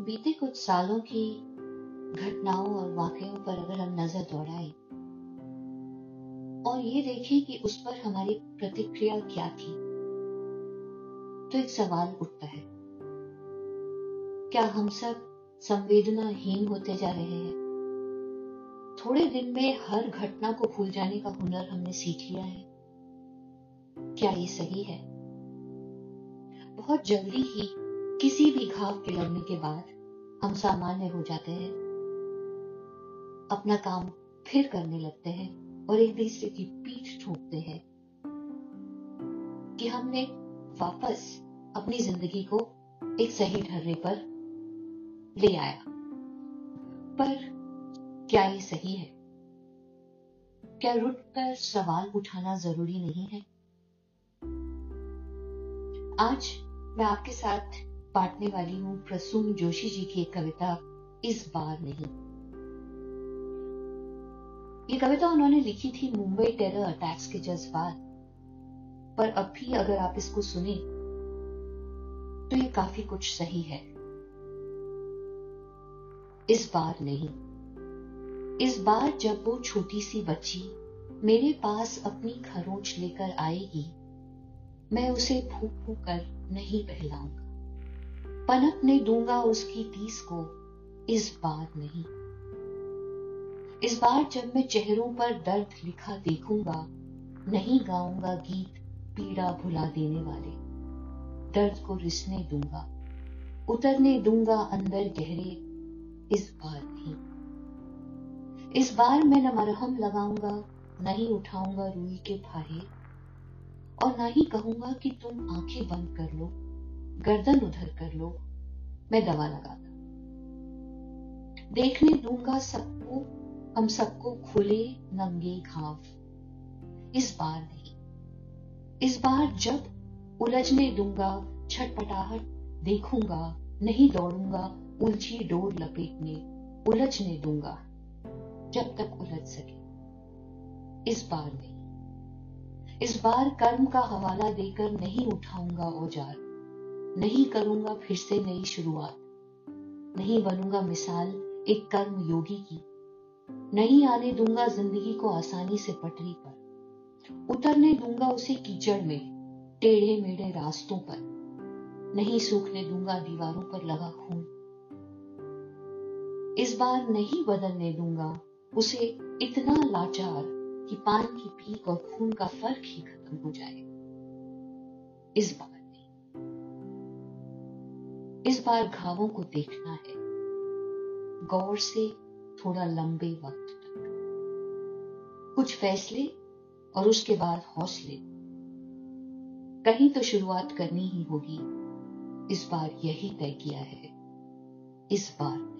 बीते कुछ सालों की घटनाओं और वाकयों पर अगर हम नज़र दौड़ाएँ, और ये देखें कि उस पर हमारी प्रतिक्रिया क्या थी तो एक सवाल उठता है। क्या हम सब संवेदनाहीन होते जा रहे हैं? थोड़े दिन में हर घटना को भूल जाने का हुनर हमने सीख लिया है। क्या ये सही है? बहुत जल्दी ही किसी भी घाव के लगने के बाद हम सामान्य हो जाते हैं। अपना काम फिर करने लगते हैं और एक दूसरे की पीठ ठोकते हैं कि हमने वापस अपनी ज़िंदगी को एक सही ढर्रे पर ले आया। पर क्या ये सही है? क्या रुट कर सवाल उठाना ज़रूरी नहीं है? आज मैं आपके साथ बांटने वाली हूँ प्रसून जोशी जी की कविता इस बार नहीं। ये कविता उन्होंने लिखी थी मुंबई टेरर अटैक्स के जज्बात। पर अब भी अगर आप इसको सुने तो ये काफ़ी कुछ सही है। इस बार नहीं। इस बार जब वो छोटी सी बच्ची मेरे पास अपनी खरोच लेकर आएगी, मैं उसे फूक फूक कर नहीं बहलाऊँगा। पनपने दूँगा उसकी तीस को। इस बार नहीं। इस बार जब मैं चेहरों पर दर्द लिखा देखूँगा, नहीं गाऊँगा गीत पीड़ा भुला देने वाले। दर्द को रिसने दूँगा, उतरने दूँगा अंदर गहरे। इस बार नहीं। इस बार मैं न मरहम लगाऊँगा नहीं उठाऊँगा रूई के फाहे। और ना ही कहूँगा कि तुम आँखें बंद कर लो। गर्दन उधर कर लो। मैं दवा लगाता देखने दूँगा सबको, हम सबको खुले, नंगे घाव। इस बार नहीं। इस बार जब उलझने दूँगा, छटपटाहट देखूँगा, नहीं दौड़ूँगा, उलझी डोर लपेटने, उलझने दूँगा, जब तक उलझ सके। इस बार नहीं। इस बार कर्म का हवाला देकर नहीं उठाऊँगा औज़ार। नहीं करूँगा फिर से नई शुरुआत। नहीं बनूँगा मिसाल एक कर्म योगी की। नहीं आने दूँगा ज़िंदगी को आसानी से पटरी पर। उतरने दूँगा उसे कीचड़ में, टेढ़े मेढ़े रास्तों पर। नहीं सूखने दूँगा दीवारों पर लगा खून। इस बार नहीं बदलने दूँगा उसे इतना लाचार कि पान की पीक और खून का फ़र्क ही खत्म हो जाए। इस बार। बार घावों को देखना है। गौर से थोड़ा लंबे वक्त तक। कुछ फैसले और उसके बाद हौसले। कहीं तो शुरुआत करनी ही होगी। इस बार यही तय किया है। इस बार।